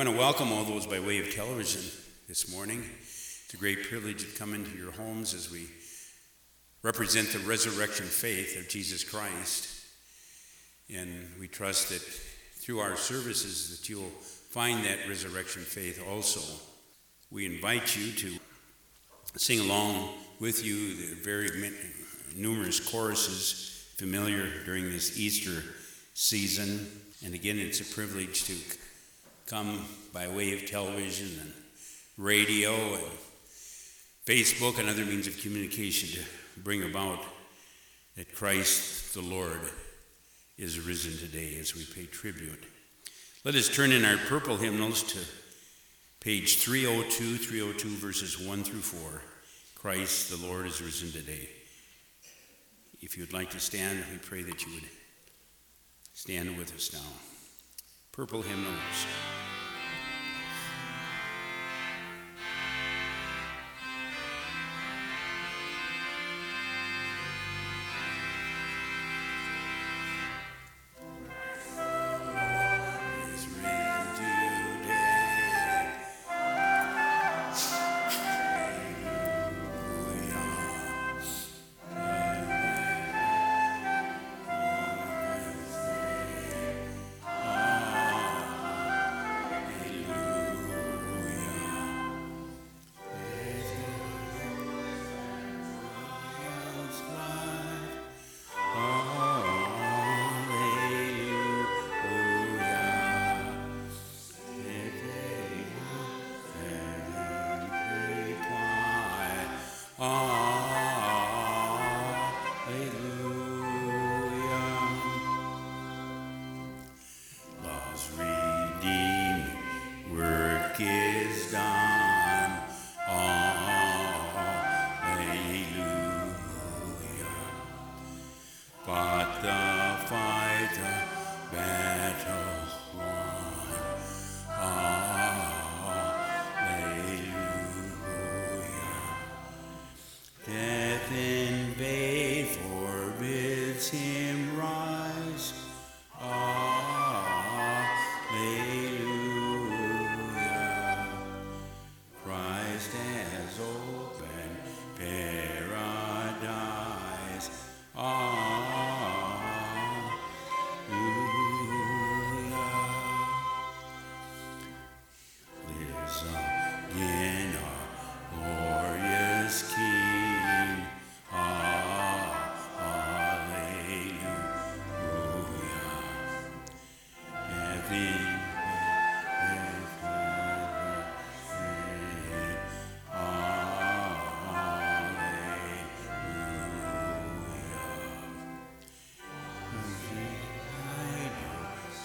want to welcome all those by way of television this morning. It's a great privilege to come into your homes as we represent the resurrection faith of Jesus Christ. And we trust that through our services that you'll find that resurrection faith also. We invite you to sing along with you the very numerous choruses familiar during this Easter season. And again, it's a privilege to come by way of television and radio and Facebook and other means of communication to bring about that Christ the Lord is risen today as we pay tribute. Let us turn in our purple hymnals to page 302, 302, verses 1 through 4. Christ the Lord is risen today. If you'd like to stand, we pray that you would stand with us now. Purple hymnals.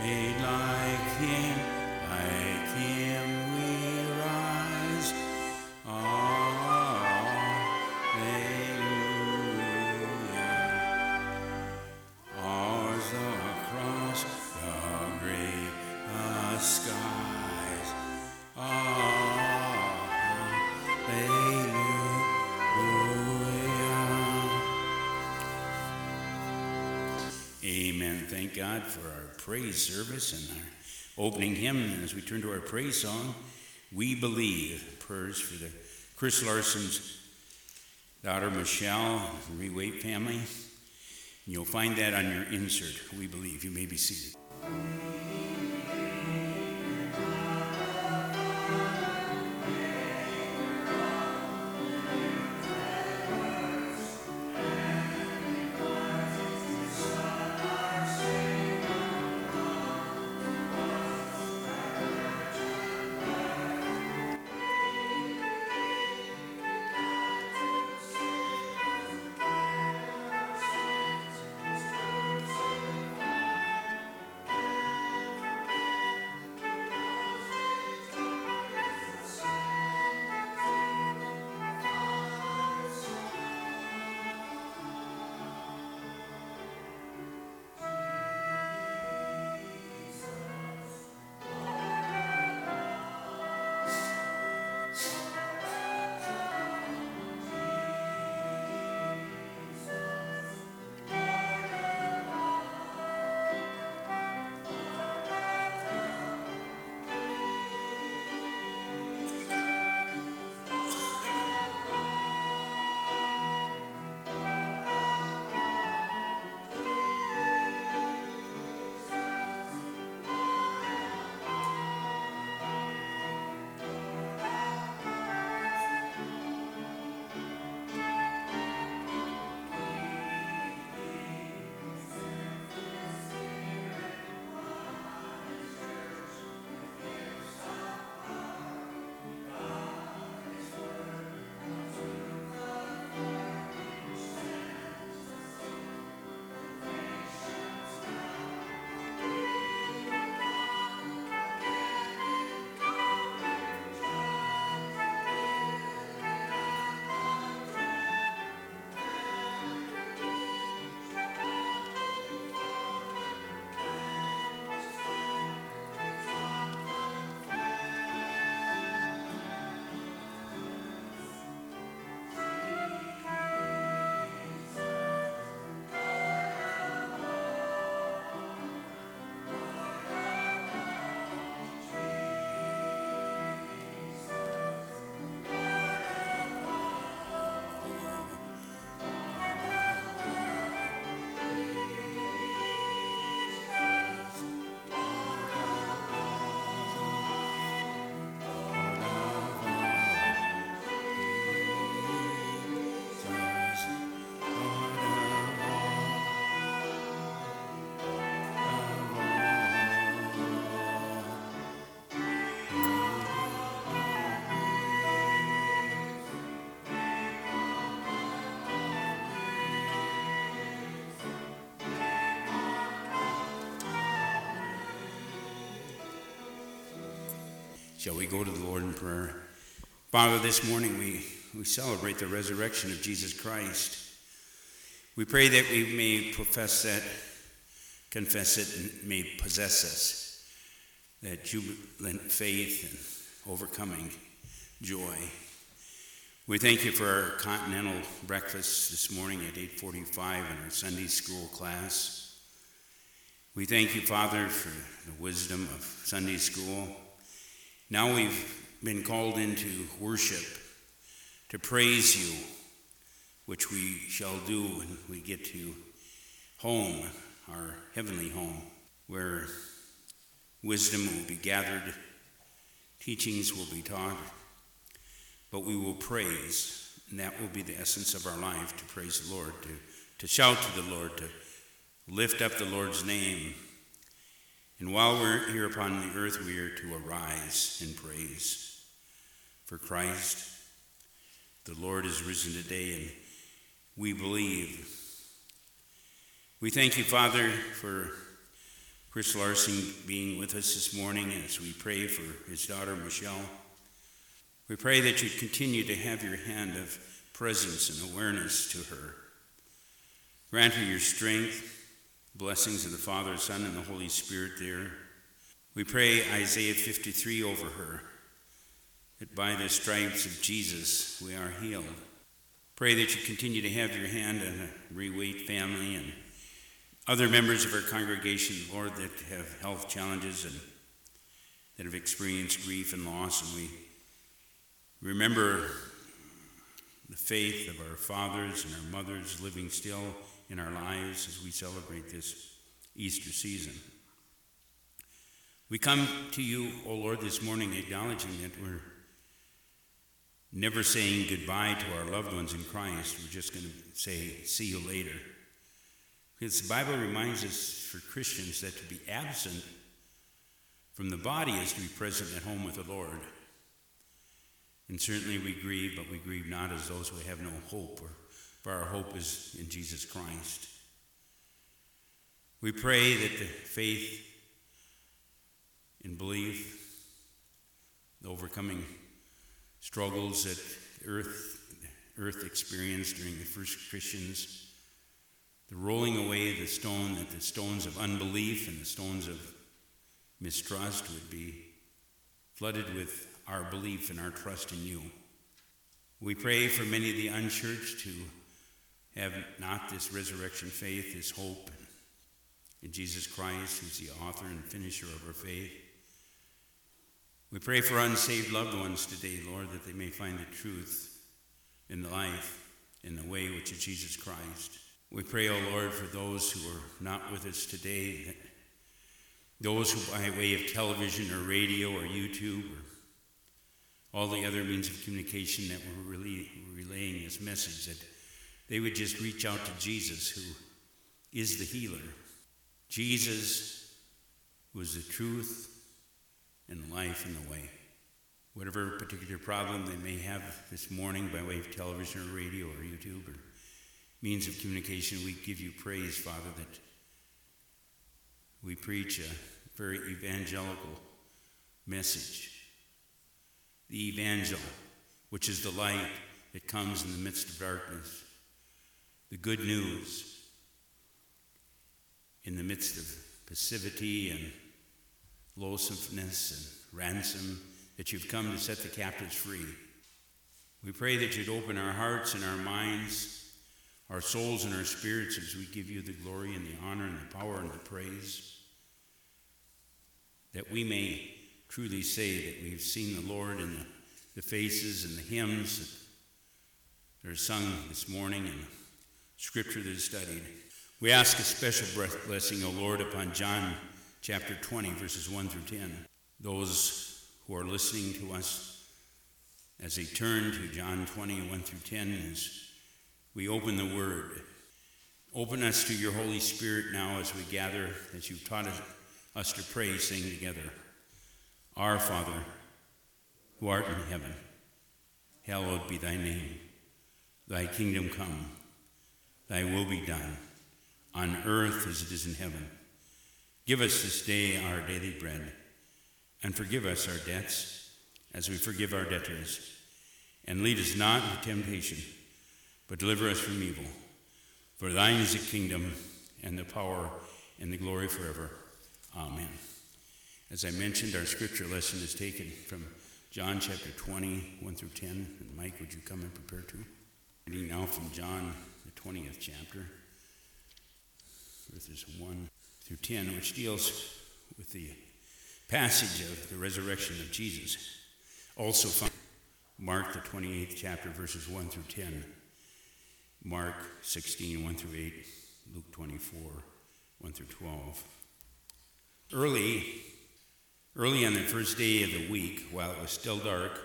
sing. Amen. Thank God for our praise service and our opening hymn. as we turn to our praise song, We Believe, prayers for the Chris Larson's daughter Michelle, the Rewait family. And you'll find that on your insert. We believe. You may be seated. Shall we go to the Lord in prayer? Father, this morning we, we celebrate the resurrection of Jesus Christ. We pray that we may profess that, confess it, and may possess us, that jubilant faith and overcoming joy. We thank you for our continental breakfast this morning at 8:45 in our Sunday school class. We thank you, Father, for the wisdom of Sunday school. Now we've been called into worship to praise you, which we shall do when we get to home, our heavenly home, where wisdom will be gathered, teachings will be taught, but we will praise, and that will be the essence of our life to praise the Lord, to, to shout to the Lord, to lift up the Lord's name. And while we're here upon the earth, we are to arise in praise for Christ. The Lord is risen today, and we believe. We thank you, Father, for Chris Larson being with us this morning as we pray for his daughter, Michelle. We pray that you continue to have your hand of presence and awareness to her. Grant her your strength, blessings of the Father, Son, and the Holy Spirit there. We pray Isaiah 53 over her, that by the stripes of Jesus we are healed. Pray that you continue to have your hand on the Reweight family and other members of our congregation, Lord, that have health challenges and that have experienced grief and loss, and we remember the faith of our fathers and our mothers living still in our lives as we celebrate this Easter season. We come to you, O Lord, this morning acknowledging that we're never saying goodbye to our loved ones in Christ. We're just going to say, see you later. Because the Bible reminds us for Christians that to be absent from the body is to be present at home with the Lord. And certainly we grieve, but we grieve not as those who have no hope, for our hope is in Jesus Christ. We pray that the faith and belief, the overcoming struggles that earth, earth experienced during the first Christians, the rolling away of the stone, that the stones of unbelief and the stones of mistrust would be flooded with our belief and our trust in you. We pray for many of the unchurched who have not this resurrection faith, this hope in Jesus Christ, who's the author and finisher of our faith. We pray for unsaved loved ones today, Lord, that they may find the truth in the life, in the way which is Jesus Christ. We pray, O oh Lord, for those who are not with us today, those who by way of television or radio or YouTube or all the other means of communication that were really relaying this message, that they would just reach out to Jesus, who is the healer. Jesus was the truth and life and the way. Whatever particular problem they may have this morning by way of television or radio or YouTube or means of communication, we give you praise, Father, that we preach a very evangelical message the evangel, which is the light that comes in the midst of darkness, the good news in the midst of passivity and loathsomeness and ransom, that you've come to set the captives free. We pray that you'd open our hearts and our minds, our souls and our spirits as we give you the glory and the honor and the power and the praise, that we may truly say that we've seen the Lord in the, the faces and the hymns that are sung this morning and scripture that is studied. We ask a special blessing, O Lord, upon John chapter 20, verses 1 through 10. Those who are listening to us as they turn to John 20, 1 through 10, as we open the Word. Open us to your Holy Spirit now as we gather, as you've taught us to pray, sing together. Our Father, who art in heaven, hallowed be thy name. Thy kingdom come, thy will be done, on earth as it is in heaven. Give us this day our daily bread, and forgive us our debts, as we forgive our debtors. And lead us not into temptation, but deliver us from evil. For thine is the kingdom, and the power, and the glory forever. Amen. As I mentioned, our scripture lesson is taken from John chapter 20, 1 through 10. And Mike, would you come and prepare to? Reading now from John, 20th chapter, verses 1 through 10, which deals with the passage of the resurrection of Jesus. Also found Mark, the 28th chapter, verses 1 through 10, Mark 16, 1 through 8, Luke 24, 1 through 12. Early, early on the first day of the week, while it was still dark,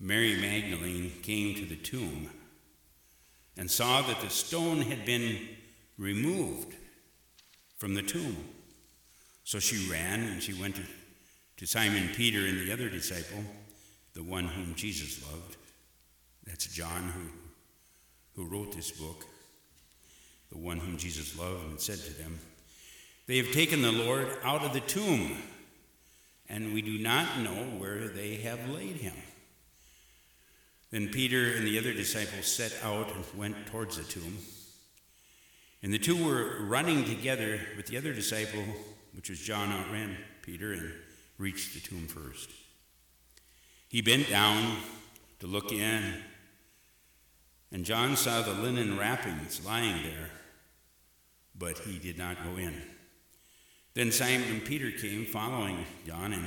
Mary Magdalene came to the tomb and saw that the stone had been removed from the tomb. So she ran and she went to, to Simon Peter and the other disciple, the one whom Jesus loved. That's John who, who wrote this book, the one whom Jesus loved, and said to them, They have taken the Lord out of the tomb, and we do not know where they have laid him. Then Peter and the other disciples set out and went towards the tomb. And the two were running together, but the other disciple, which was John, outran Peter and reached the tomb first. He bent down to look in, and John saw the linen wrappings lying there, but he did not go in. Then Simon Peter came following John and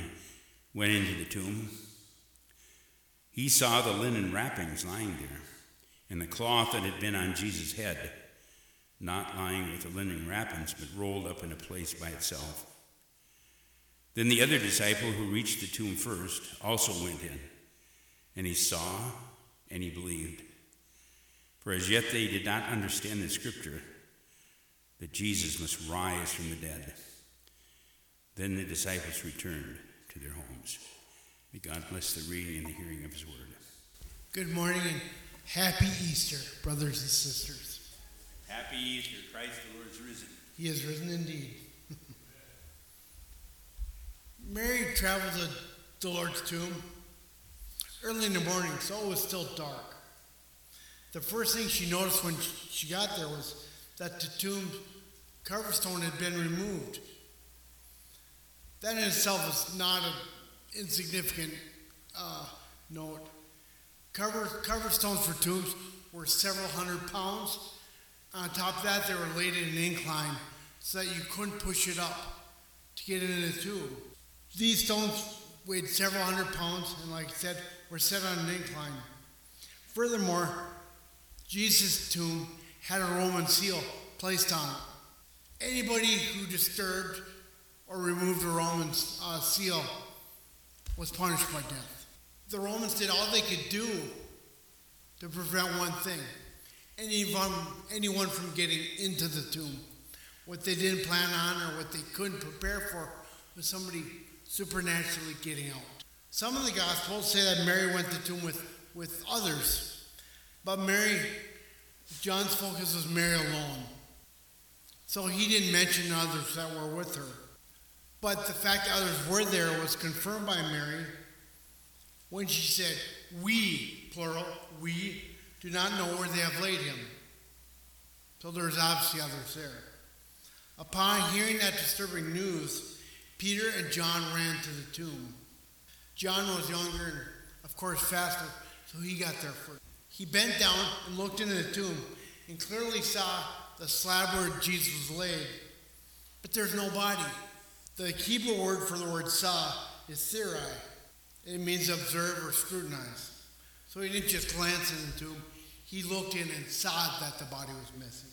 went into the tomb. He saw the linen wrappings lying there, and the cloth that had been on Jesus' head, not lying with the linen wrappings, but rolled up in a place by itself. Then the other disciple who reached the tomb first also went in, and he saw and he believed. For as yet they did not understand the scripture that Jesus must rise from the dead. Then the disciples returned to their homes. May God bless the reading and the hearing of his word. Good morning and happy Easter, brothers and sisters. Happy Easter. Christ the Lord is risen. He is risen indeed. Mary traveled to the Lord's tomb early in the morning, so it was still dark. The first thing she noticed when she got there was that the tomb cover stone had been removed. That in itself is not an insignificant uh, note. Cover, cover stones for tombs were several hundred pounds. On top of that, they were laid in an incline so that you couldn't push it up to get into the tomb. These stones weighed several hundred pounds and, like I said, were set on an incline. Furthermore, Jesus' tomb had a Roman seal placed on it. Anybody who disturbed or removed a Roman uh, seal was punished by death. The Romans did all they could do to prevent one thing anyone, anyone from getting into the tomb. What they didn't plan on or what they couldn't prepare for was somebody supernaturally getting out. Some of the Gospels say that Mary went to the tomb with, with others, but Mary, John's focus was Mary alone. So he didn't mention others that were with her. But the fact that others were there was confirmed by Mary when she said, We, plural, we do not know where they have laid him. So there's obviously others there. Upon hearing that disturbing news, Peter and John ran to the tomb. John was younger and, of course, faster, so he got there first. He bent down and looked into the tomb and clearly saw the slab where Jesus was laid. But there's no body. The Hebrew word for the word saw is therai. It means observe or scrutinize. So he didn't just glance in the tomb, he looked in and saw that the body was missing.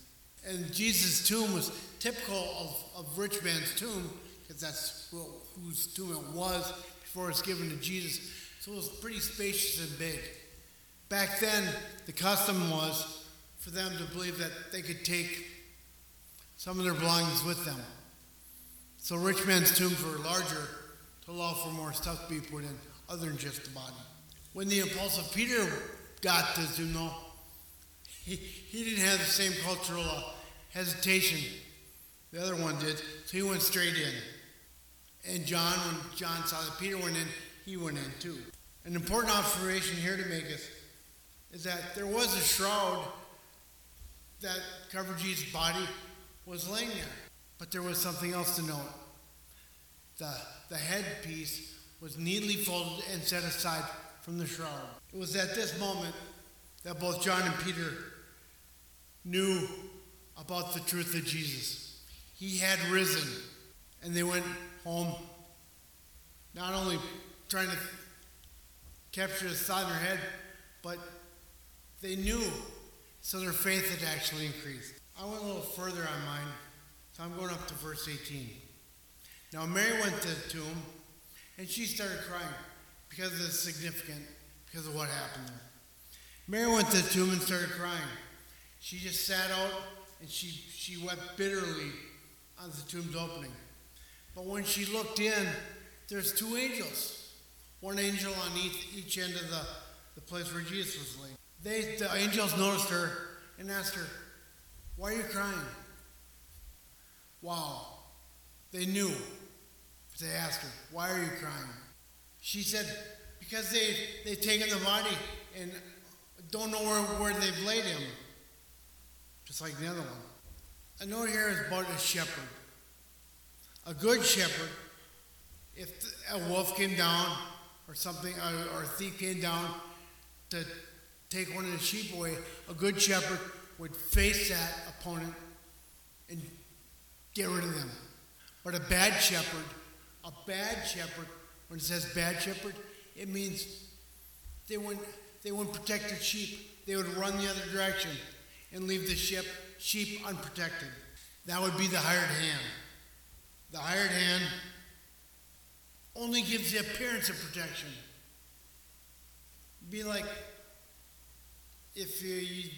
And Jesus' tomb was typical of, of rich man's tomb, because that's who, whose tomb it was before it was given to Jesus. So it was pretty spacious and big. Back then, the custom was for them to believe that they could take some of their belongings with them. So rich men's tombs were larger to allow for more stuff to be put in, other than just the body. When the impulsive Peter got to tomb, he, he didn't have the same cultural uh, hesitation the other one did, so he went straight in. And John, when John saw that Peter went in, he went in too. An important observation here to make is, is that there was a shroud that covered Jesus' body was laying there. But there was something else to note. The, the headpiece was neatly folded and set aside from the shroud. It was at this moment that both John and Peter knew about the truth of Jesus. He had risen, and they went home not only trying to capture the thought in their head, but they knew, so their faith had actually increased. I went a little further on mine, so I'm going up to verse 18. Now Mary went to the tomb, and she started crying because it's significant, because of what happened there. Mary went to the tomb and started crying. She just sat out and she, she wept bitterly on the tomb's opening. But when she looked in, there's two angels. One angel on each, each end of the, the place where Jesus was laying. They, the angels noticed her and asked her, Why are you crying? Wow. They knew. But They asked her, Why are you crying? She said, Because they, they've taken the body and don't know where, where they've laid him. Just like the other one. A note here is about a shepherd. A good shepherd, if a wolf came down or something, or a thief came down to take one of the sheep away, a good shepherd would face that opponent get rid of them. But a bad shepherd, a bad shepherd, when it says bad shepherd, it means they wouldn't, they wouldn't protect the sheep. They would run the other direction and leave the sheep, sheep unprotected. That would be the hired hand. The hired hand only gives the appearance of protection. Be like if you, you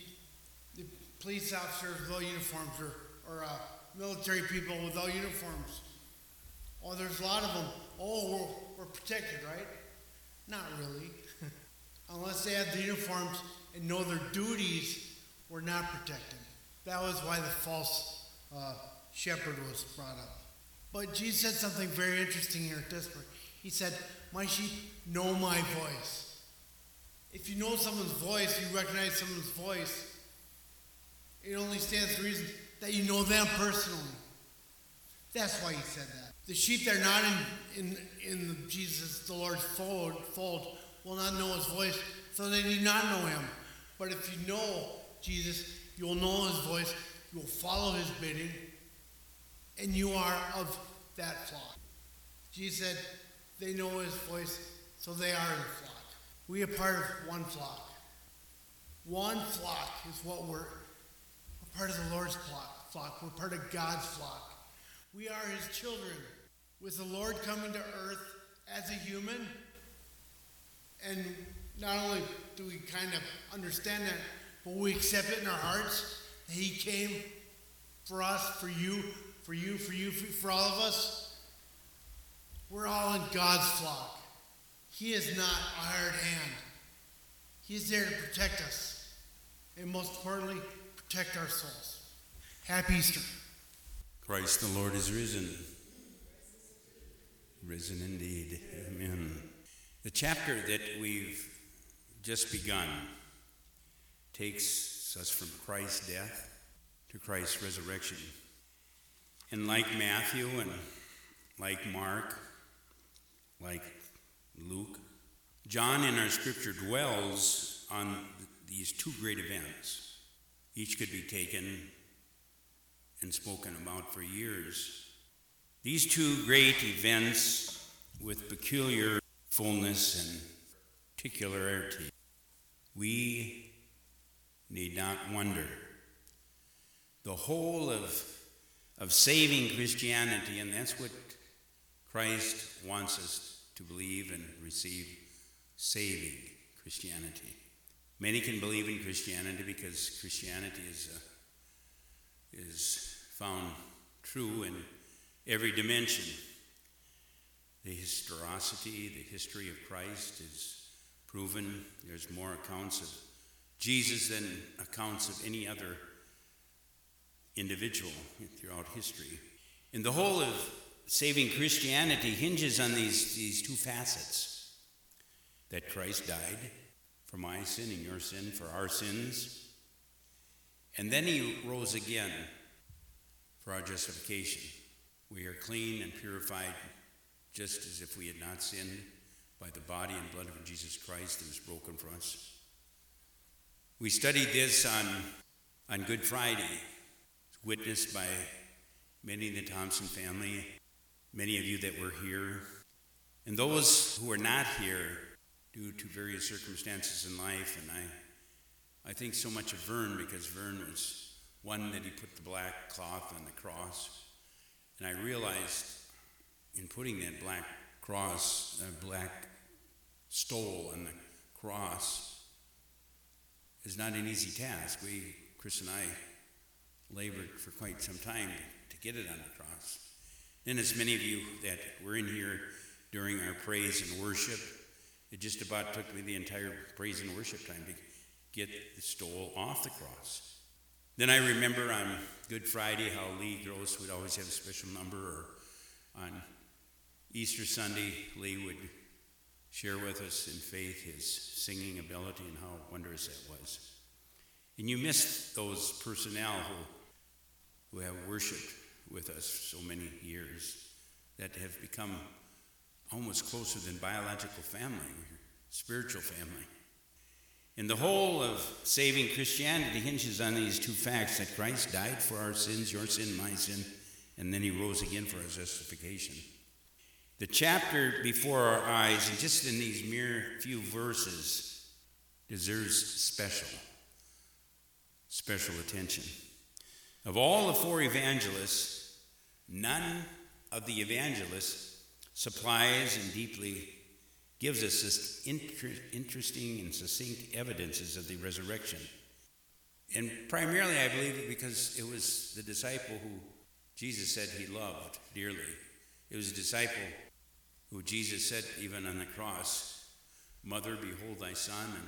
the police officers without uniforms or, or uh, military people without uniforms. Oh, there's a lot of them. Oh, we're, we're protected, right? Not really. Unless they have the uniforms and know their duties, we're not protected. That was why the false uh, shepherd was brought up. But Jesus said something very interesting here at this point. He said, My sheep know my voice. If you know someone's voice, you recognize someone's voice, it only stands to reason that you know them personally. That's why he said that. The sheep that are not in, in, in Jesus, the Lord's fold, fold, will not know his voice, so they do not know him. But if you know Jesus, you'll know his voice, you'll follow his bidding, and you are of that flock. Jesus said, they know his voice, so they are the flock. We are part of one flock. One flock is what we're part of the Lord's flock. We're part of God's flock. We are his children. With the Lord coming to earth as a human, and not only do we kind of understand that, but we accept it in our hearts that he came for us, for you, for you, for you, for, for all of us. We're all in God's flock. He is not a hired hand. He is there to protect us. And most importantly, protect our souls. Happy Easter. Christ the Lord is risen. Risen indeed. Amen. The chapter that we've just begun takes us from Christ's death to Christ's resurrection. And like Matthew and like Mark, like Luke, John in our scripture dwells on these two great events. Each could be taken and spoken about for years. These two great events with peculiar fullness and particularity. We need not wonder. The whole of, of saving Christianity, and that's what Christ wants us to believe and receive saving Christianity. Many can believe in Christianity because Christianity is, uh, is found true in every dimension. The historicity, the history of Christ is proven. There's more accounts of Jesus than accounts of any other individual throughout history. And the whole of saving Christianity hinges on these, these two facets. that Christ died sin and your sin, for our sins. And then he rose again for our justification. We are clean and purified just as if we had not sinned by the body and blood of Jesus Christ that was broken for us. We studied this on, on Good Friday, witnessed by many in the Thompson family, many of you that were here, and those who are not here due to various circumstances in life. And I, I think so much of Vern because Vern was one that he put the black cloth on the cross. And I realized in putting that black cross, a black stole on the cross, is not an easy task. We, Chris and I, labored for quite some time to get it on the cross. And as many of you that were in here during our praise and worship, it just about took me the entire praise and worship time to get the stole off the cross. Then I remember on Good Friday how Lee Gross would always have a special number, or on Easter Sunday, Lee would share with us in faith his singing ability and how wondrous that was. And you missed those personnel who, who have worshiped with us so many years that have become almost closer than biological family, spiritual family. And the whole of saving Christianity hinges on these two facts that Christ died for our sins, your sin, my sin, and then he rose again for our justification. The chapter before our eyes, and just in these mere few verses, deserves special, special attention. Of all the four evangelists, none of the evangelists supplies and deeply gives us this inter- interesting and succinct evidences of the resurrection. And primarily, I believe, it because it was the disciple who Jesus said he loved dearly. It was a disciple who Jesus said, even on the cross, Mother, behold thy son, and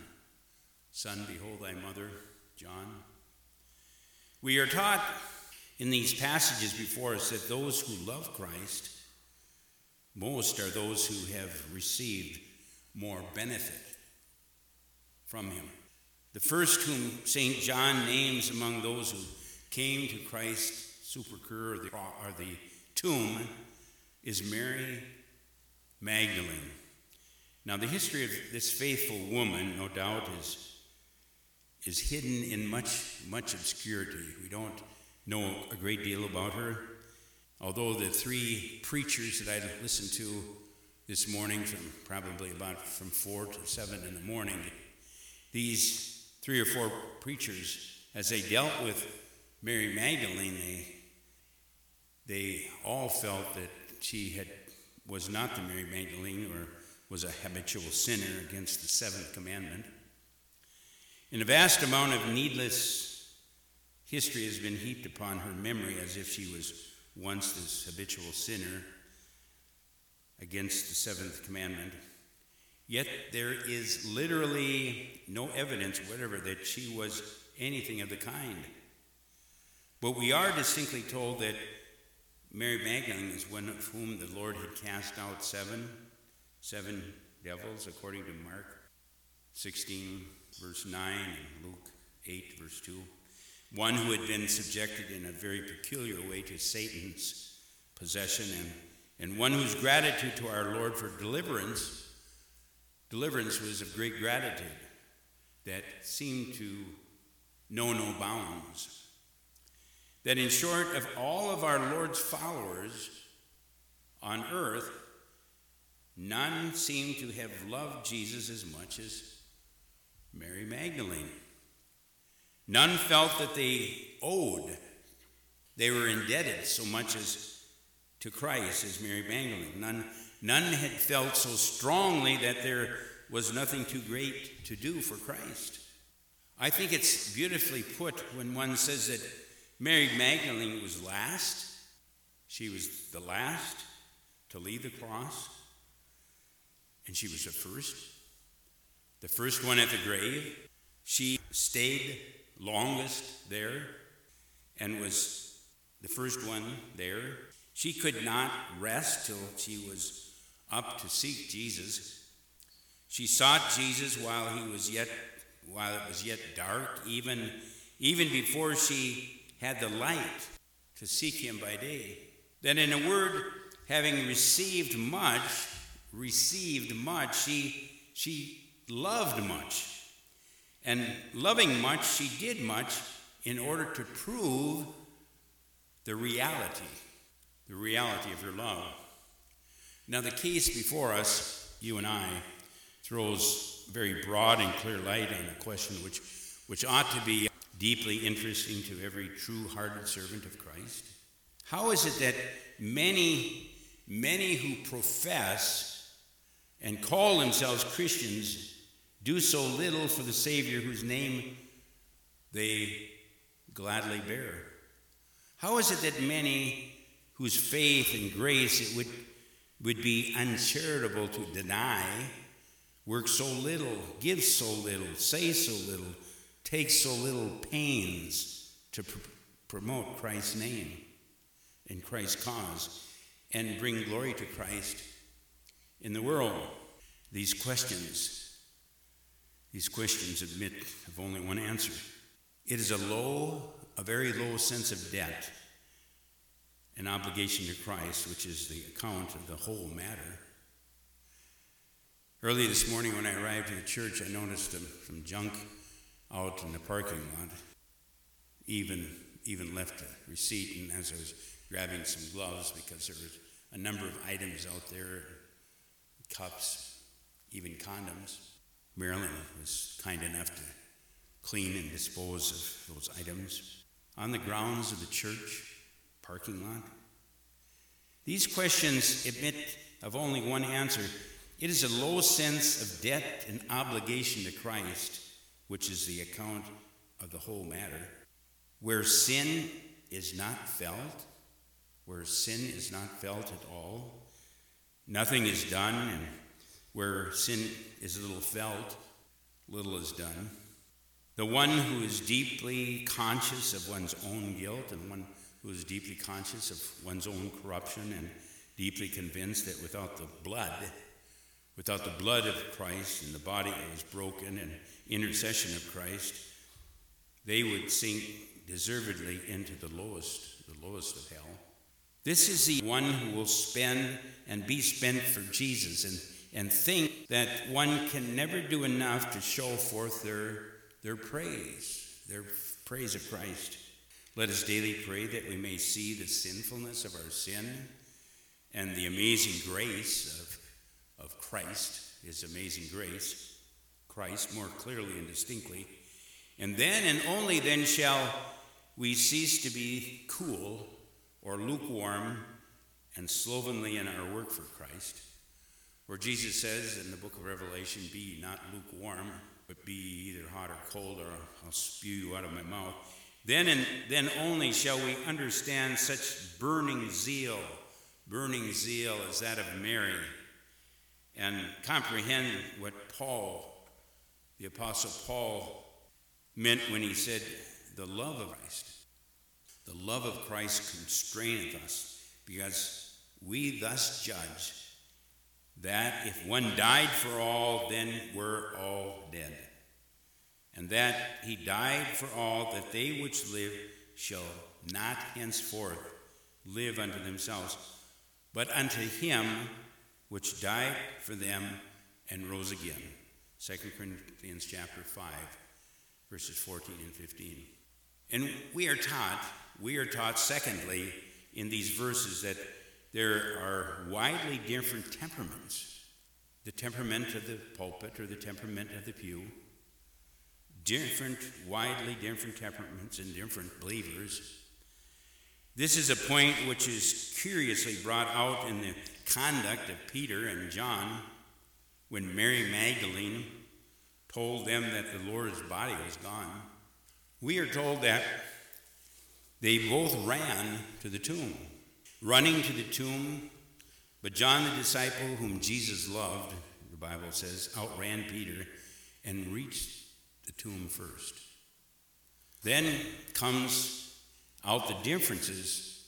Son, behold thy mother, John. We are taught in these passages before us that those who love Christ most are those who have received more benefit from him. The first whom St. John names among those who came to Christ's sepulchre or the, or the tomb is Mary Magdalene. Now, the history of this faithful woman, no doubt, is, is hidden in much, much obscurity. We don't know a great deal about her. Although the three preachers that I listened to this morning, from probably about from four to seven in the morning, these three or four preachers, as they dealt with Mary Magdalene, they, they all felt that she had was not the Mary Magdalene or was a habitual sinner against the seventh commandment. And a vast amount of needless history has been heaped upon her memory as if she was once this habitual sinner against the seventh commandment. Yet there is literally no evidence whatever that she was anything of the kind. But we are distinctly told that Mary Magdalene is one of whom the Lord had cast out seven, seven devils, according to Mark 16, verse 9, and Luke 8, verse 2 one who had been subjected in a very peculiar way to Satan's possession, and, and one whose gratitude to our Lord for deliverance, deliverance was of great gratitude that seemed to know no bounds. That in short, of all of our Lord's followers on earth, none seemed to have loved Jesus as much as Mary Magdalene. None felt that they owed, they were indebted so much as to Christ as Mary Magdalene. None, none had felt so strongly that there was nothing too great to do for Christ. I think it's beautifully put when one says that Mary Magdalene was last. She was the last to leave the cross, and she was the first. The first one at the grave. She stayed longest there and was the first one there. She could not rest till she was up to seek Jesus. She sought Jesus while he was yet while it was yet dark, even even before she had the light to seek him by day. Then in a word, having received much, received much, she she loved much. And loving much, she did much in order to prove the reality, the reality of her love. Now, the case before us, you and I, throws very broad and clear light on a question which, which ought to be deeply interesting to every true hearted servant of Christ. How is it that many, many who profess and call themselves Christians do so little for the Savior whose name they gladly bear? How is it that many whose faith and grace it would, would be uncharitable to deny work so little, give so little, say so little, take so little pains to pr- promote Christ's name and Christ's cause and bring glory to Christ in the world? These questions, these questions admit of only one answer. It is a low, a very low sense of debt and obligation to Christ, which is the account of the whole matter. Early this morning, when I arrived at the church, I noticed some, some junk out in the parking lot. Even, even left a receipt, and as I was grabbing some gloves, because there was a number of items out there cups, even condoms. Marilyn was kind enough to clean and dispose of those items on the grounds of the church parking lot. These questions admit of only one answer it is a low sense of debt and obligation to Christ, which is the account of the whole matter. Where sin is not felt, where sin is not felt at all, nothing is done, and where sin is little felt, little is done. The one who is deeply conscious of one's own guilt and one who is deeply conscious of one's own corruption and deeply convinced that without the blood, Without the blood of Christ and the body that was broken and intercession of Christ, they would sink deservedly into the lowest, the lowest of hell. This is the one who will spend and be spent for Jesus and, and think that one can never do enough to show forth their, their praise, their praise of Christ. Let us daily pray that we may see the sinfulness of our sin and the amazing grace of of Christ, his amazing grace, Christ more clearly and distinctly. And then and only then shall we cease to be cool or lukewarm and slovenly in our work for Christ. Where Jesus says in the book of Revelation, Be not lukewarm, but be either hot or cold, or I'll spew you out of my mouth. Then and then only shall we understand such burning zeal, burning zeal as that of Mary and comprehend what Paul, the Apostle Paul, meant when he said, The love of Christ. The love of Christ constraineth us, because we thus judge that if one died for all, then we're all dead. And that he died for all, that they which live shall not henceforth live unto themselves, but unto him which died for them and rose again. 2 Corinthians chapter 5, verses 14 and 15. And we are taught, we are taught, secondly, in these verses that there are widely different temperaments the temperament of the pulpit or the temperament of the pew, different, widely different temperaments in different believers. This is a point which is curiously brought out in the conduct of Peter and John when Mary Magdalene told them that the Lord's body was gone. We are told that they both ran to the tomb. Running to the tomb, but John the disciple, whom Jesus loved, the Bible says, outran Peter and reached the tomb first. Then comes out the differences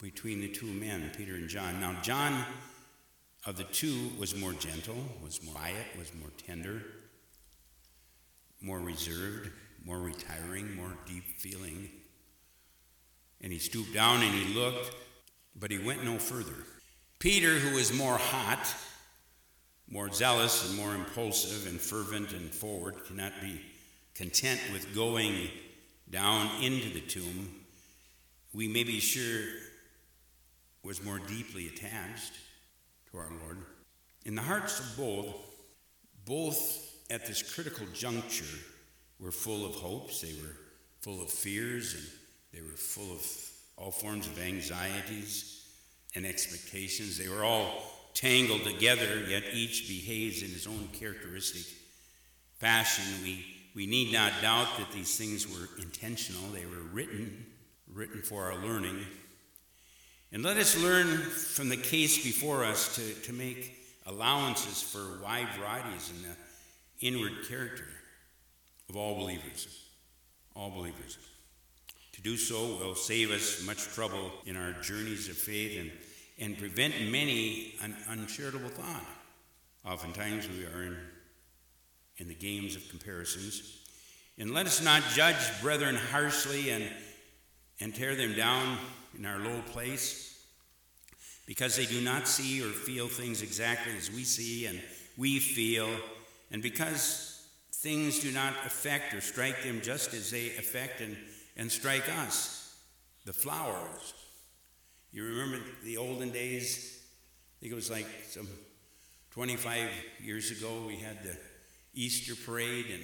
between the two men, Peter and John. Now, John of the two was more gentle, was more quiet, was more tender, more reserved, more retiring, more deep feeling. And he stooped down and he looked, but he went no further. Peter, who was more hot, more zealous, and more impulsive and fervent and forward, cannot be content with going down into the tomb. We may be sure was more deeply attached to our Lord. In the hearts of both, both at this critical juncture were full of hopes, they were full of fears, and they were full of all forms of anxieties and expectations. They were all tangled together, yet each behaves in his own characteristic fashion. We, we need not doubt that these things were intentional, they were written, written for our learning. And let us learn from the case before us to, to make allowances for wide varieties in the inward character of all believers. All believers. To do so will save us much trouble in our journeys of faith and, and prevent many an uncharitable thought. Oftentimes we are in, in the games of comparisons. And let us not judge brethren harshly and, and tear them down in our low place because they do not see or feel things exactly as we see and we feel, and because things do not affect or strike them just as they affect and, and strike us. The flowers. You remember the olden days? I think it was like some 25 years ago, we had the Easter parade, and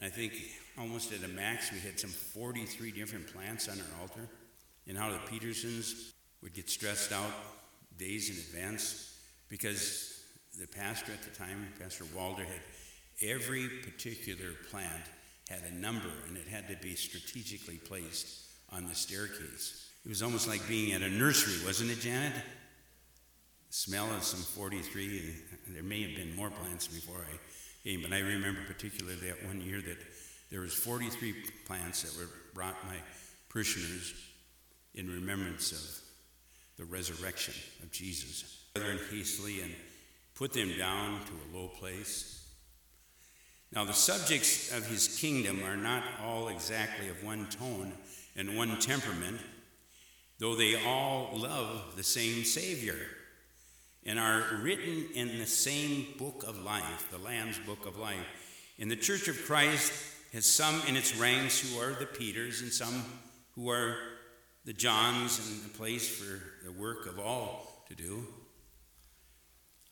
I think almost at a max, we had some 43 different plants on our altar and how the Petersons would get stressed out days in advance because the pastor at the time, Pastor Walder, had every particular plant had a number and it had to be strategically placed on the staircase. It was almost like being at a nursery, wasn't it, Janet? Smell of some 43, and there may have been more plants before I came, but I remember particularly that one year that there was 43 plants that were brought by parishioners in remembrance of the resurrection of Jesus. Brethren hastily and put them down to a low place. Now, the subjects of his kingdom are not all exactly of one tone and one temperament, though they all love the same Savior and are written in the same book of life, the Lamb's book of life. In the Church of Christ has some in its ranks who are the Peters and some who are the Johns and a place for the work of all to do.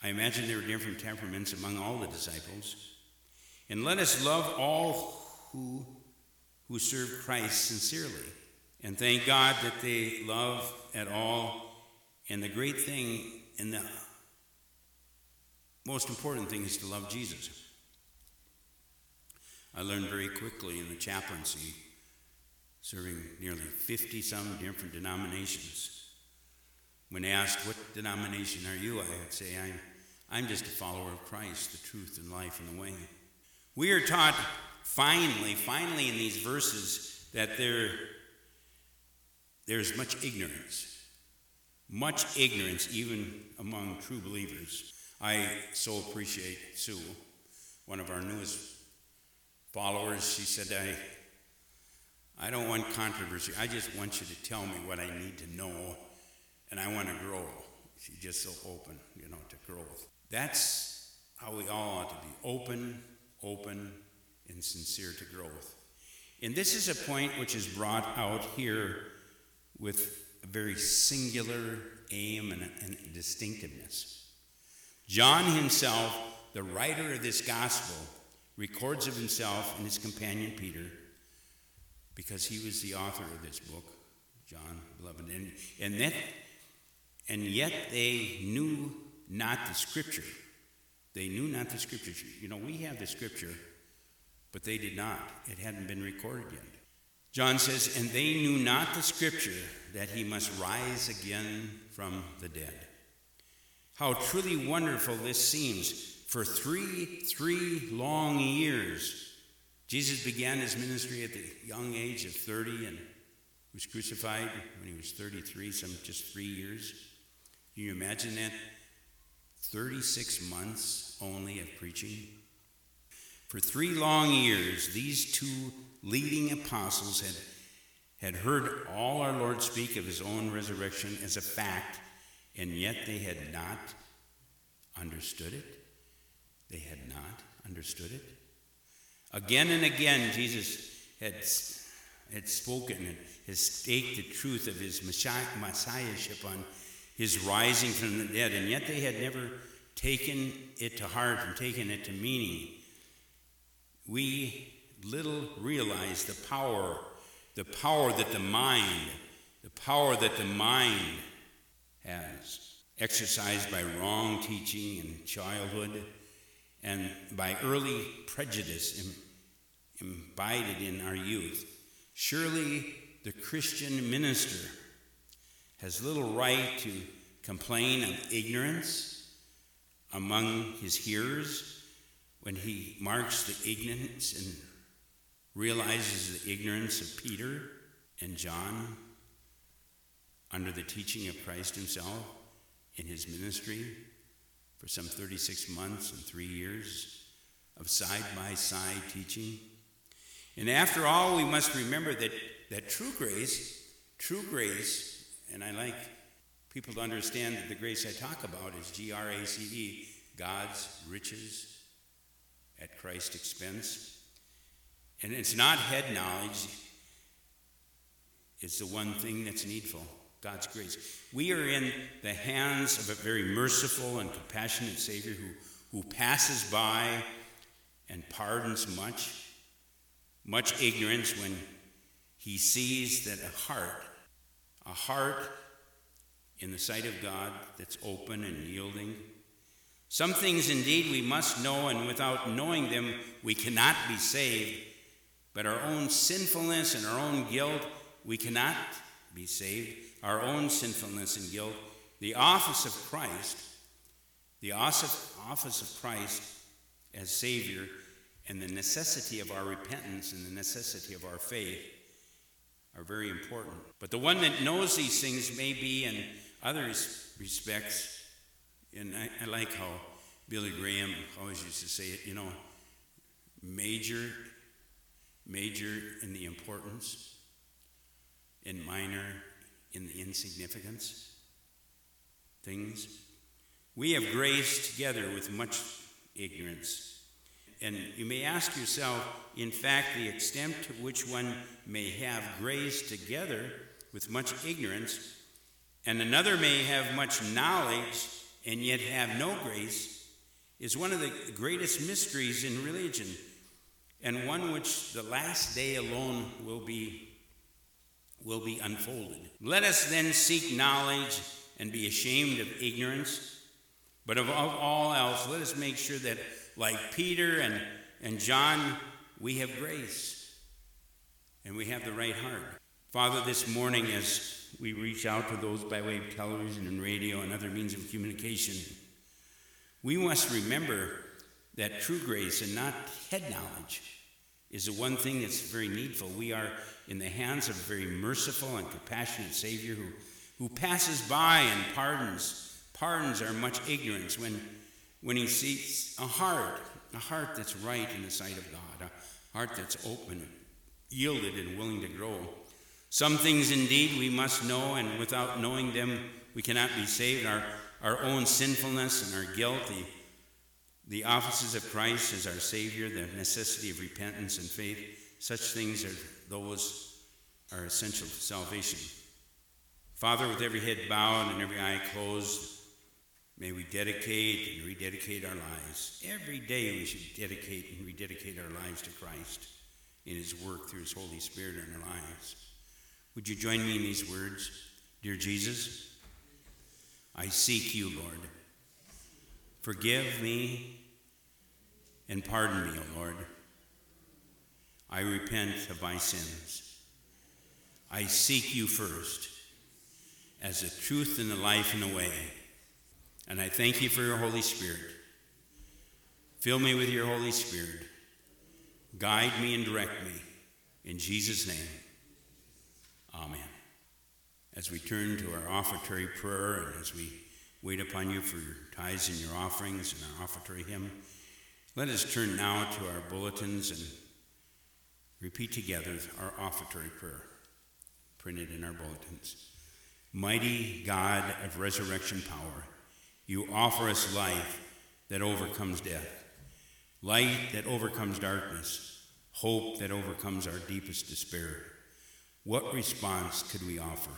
I imagine there were different temperaments among all the disciples. And let us love all who, who serve Christ sincerely. And thank God that they love at all. And the great thing and the most important thing is to love Jesus. I learned very quickly in the chaplaincy serving nearly 50 some different denominations. When asked, What denomination are you? I would say, I'm, I'm just a follower of Christ, the truth and life and the way. We are taught finally, finally in these verses, that there, there's much ignorance. Much ignorance, even among true believers. I so appreciate Sue, one of our newest followers. She said, I I don't want controversy. I just want you to tell me what I need to know, and I want to grow. She's just so open, you know, to growth. That's how we all ought to be open, open, and sincere to growth. And this is a point which is brought out here with a very singular aim and, and distinctiveness. John himself, the writer of this gospel, records of himself and his companion Peter because he was the author of this book, John, beloved. And, and, that, and yet they knew not the scripture. They knew not the scripture. You know, we have the scripture, but they did not. It hadn't been recorded yet. John says, And they knew not the scripture that he must rise again from the dead. How truly wonderful this seems. For three, three long years, Jesus began his ministry at the young age of 30 and was crucified when he was 33, some just three years. Can you imagine that? 36 months only of preaching. For three long years, these two leading apostles had, had heard all our Lord speak of his own resurrection as a fact, and yet they had not understood it. They had not understood it. Again and again, Jesus had, had spoken and had staked the truth of his messiahship on his rising from the dead, and yet they had never taken it to heart and taken it to meaning. We little realize the power, the power that the mind, the power that the mind has, exercised by wrong teaching in childhood and by early prejudice imbibed in our youth. Surely the Christian minister has little right to complain of ignorance among his hearers when he marks the ignorance and realizes the ignorance of Peter and John under the teaching of Christ himself in his ministry for some 36 months and three years of side by side teaching. And after all, we must remember that, that true grace, true grace, and I like people to understand that the grace I talk about is G R A C E, God's riches at Christ's expense. And it's not head knowledge, it's the one thing that's needful God's grace. We are in the hands of a very merciful and compassionate Savior who, who passes by and pardons much, much ignorance when he sees that a heart a heart in the sight of God that's open and yielding. Some things indeed we must know, and without knowing them, we cannot be saved. But our own sinfulness and our own guilt, we cannot be saved. Our own sinfulness and guilt, the office of Christ, the office of Christ as Savior, and the necessity of our repentance and the necessity of our faith are very important. But the one that knows these things may be, in other respects, and I, I like how Billy Graham always used to say it, you know, major, major in the importance, and minor in the insignificance things. We have grace together with much ignorance. And you may ask yourself, in fact, the extent to which one may have grace together with much ignorance, and another may have much knowledge and yet have no grace, is one of the greatest mysteries in religion, and one which the last day alone will be, will be unfolded. Let us then seek knowledge and be ashamed of ignorance, but above all else, let us make sure that like Peter and, and John, we have grace and we have the right heart. Father, this morning, as we reach out to those by way of television and radio and other means of communication, we must remember that true grace and not head knowledge is the one thing that's very needful. We are in the hands of a very merciful and compassionate Savior who, who passes by and pardons, pardons our much ignorance when when he sees a heart, a heart that's right in the sight of God, a heart that's open, yielded, and willing to grow. Some things indeed we must know, and without knowing them, we cannot be saved. Our, our own sinfulness and our guilt, the, the offices of Christ as our Savior, the necessity of repentance and faith, such things are those are essential to salvation. Father, with every head bowed and every eye closed, May we dedicate and rededicate our lives. Every day we should dedicate and rededicate our lives to Christ in His work through His Holy Spirit in our lives. Would you join me in these words? Dear Jesus, I seek you, Lord. Forgive me and pardon me, O Lord. I repent of my sins. I seek you first as the truth and the life and the way. And I thank you for your Holy Spirit. Fill me with your Holy Spirit. Guide me and direct me. In Jesus' name, amen. As we turn to our offertory prayer and as we wait upon you for your tithes and your offerings and our offertory hymn. Let us turn now to our bulletins and repeat together our offertory prayer printed in our bulletins. Mighty God of resurrection power, you offer us life that overcomes death, light that overcomes darkness, hope that overcomes our deepest despair. What response could we offer?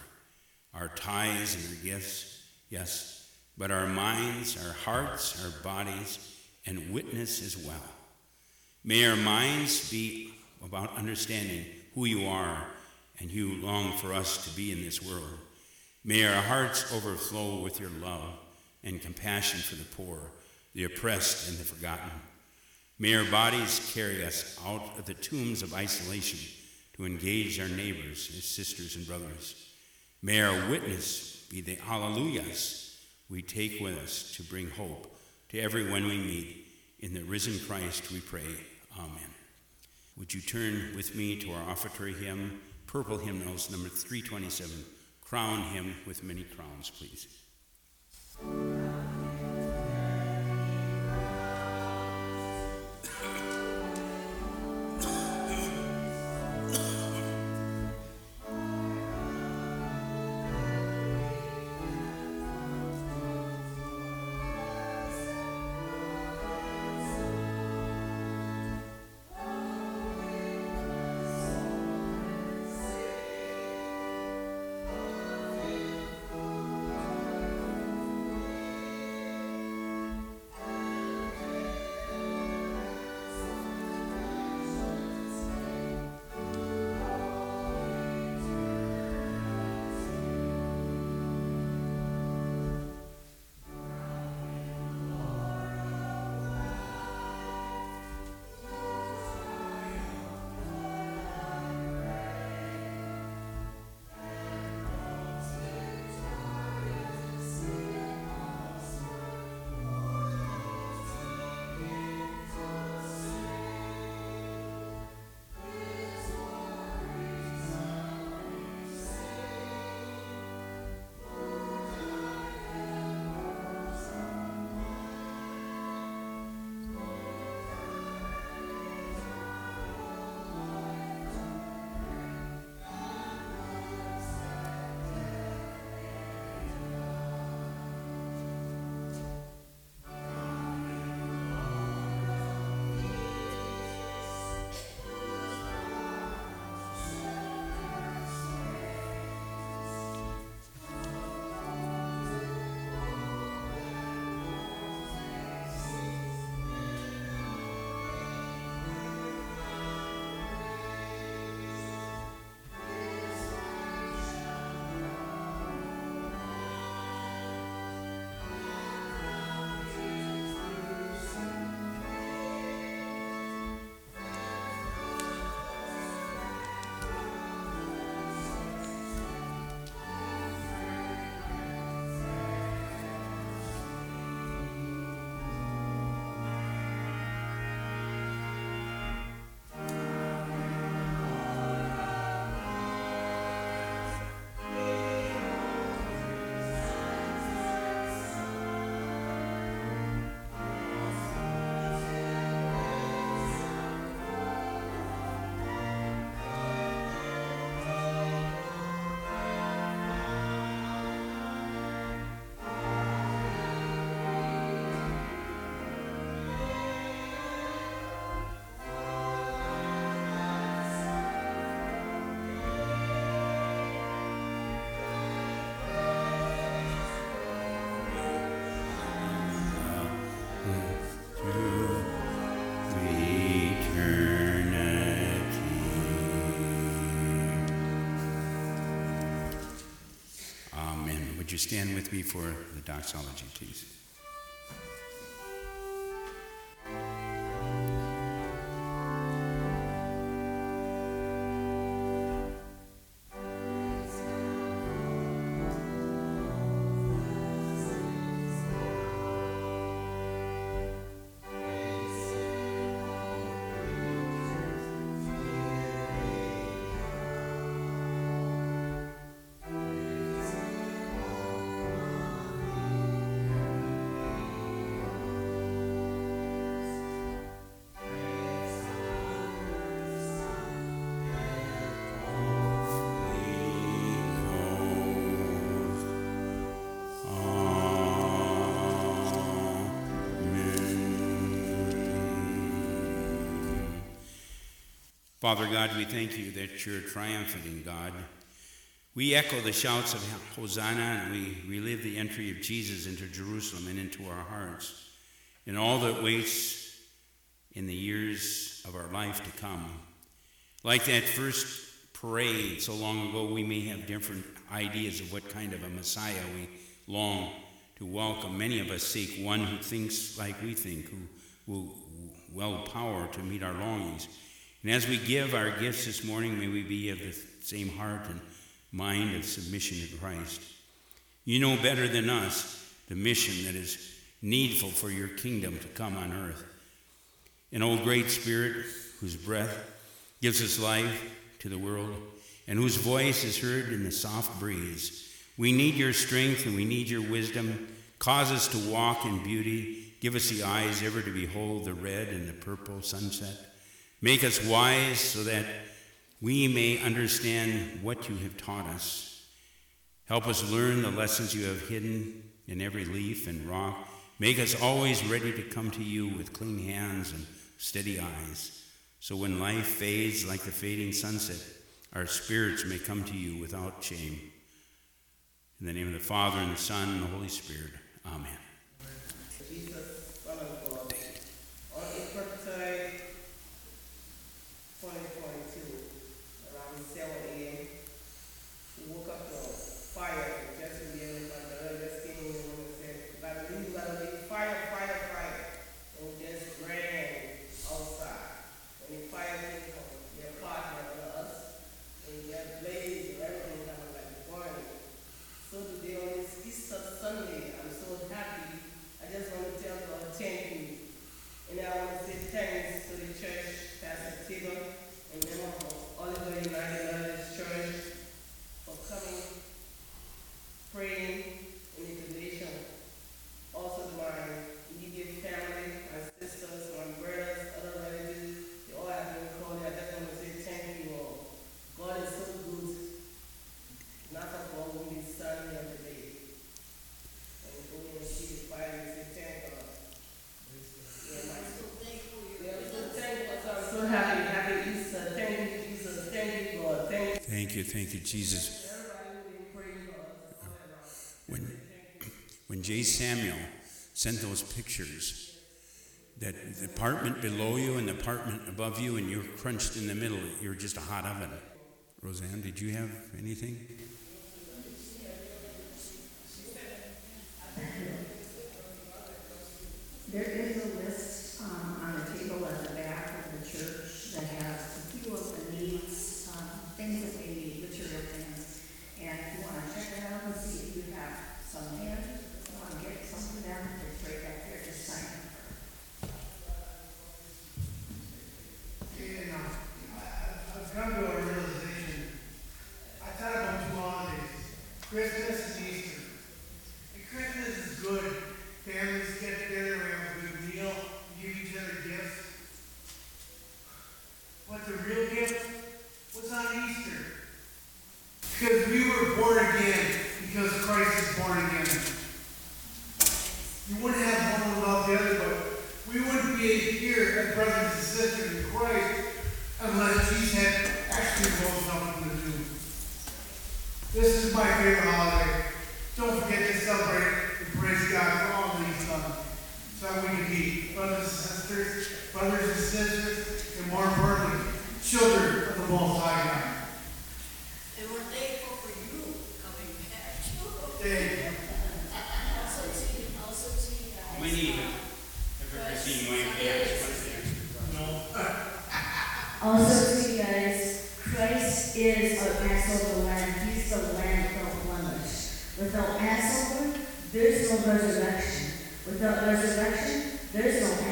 Our tithes and our gifts, yes, but our minds, our hearts, our bodies, and witness as well. May our minds be about understanding who you are and you long for us to be in this world. May our hearts overflow with your love and compassion for the poor, the oppressed, and the forgotten. May our bodies carry us out of the tombs of isolation to engage our neighbors as sisters and brothers. May our witness be the hallelujahs we take with us to bring hope to everyone we meet. In the risen Christ we pray. Amen. Would you turn with me to our offertory hymn, Purple Hymnals, number 327? Crown him with many crowns, please. Would you stand with me for the doxology, please? Father God, we thank you that you're triumphant in God. We echo the shouts of Hosanna and we relive the entry of Jesus into Jerusalem and into our hearts and all that waits in the years of our life to come. Like that first parade so long ago, we may have different ideas of what kind of a Messiah we long to welcome. Many of us seek one who thinks like we think, who will well power to meet our longings. And as we give our gifts this morning, may we be of the same heart and mind of submission to Christ. You know better than us the mission that is needful for your kingdom to come on earth. An old great spirit whose breath gives us life to the world and whose voice is heard in the soft breeze. We need your strength and we need your wisdom. Cause us to walk in beauty. Give us the eyes ever to behold the red and the purple sunset. Make us wise so that we may understand what you have taught us. Help us learn the lessons you have hidden in every leaf and rock. Make us always ready to come to you with clean hands and steady eyes. So when life fades like the fading sunset, our spirits may come to you without shame. In the name of the Father, and the Son, and the Holy Spirit. Amen. You, thank you, Jesus. When, when J. Samuel sent those pictures, that the apartment below you and the apartment above you, and you're crunched in the middle, you're just a hot oven. Roseanne, did you have anything? There is a list um, on the table at the back of the church that has a few of the needs, um, things that they need, material things. And if you want to check that out and see if you have some there, if you want to get some for them, it's right back there, just sign it. And uh, I- I've come to a realization. I thought about two holidays, Christmas and Easter. And Christmas is good. Families get together, we have a good meal, give each other gifts. But the real gift was on Easter. Because we were born again, because Christ is born again. You wouldn't have one without the other, but we wouldn't be here as brothers and sisters in Christ unless Jesus had actually rose up from the tomb. This is my favorite holiday. Don't forget to celebrate and praise God for all that He's done. So that we can be brothers and sisters, brothers and sisters, and more importantly, children of the Most High God. And we're thankful for you coming back. Guys. How many have ever seen Wayne Also, to you guys, Christ is lamb. He's the lamb without blemish. Without Passover, there's no resurrection. Without resurrection, there's no.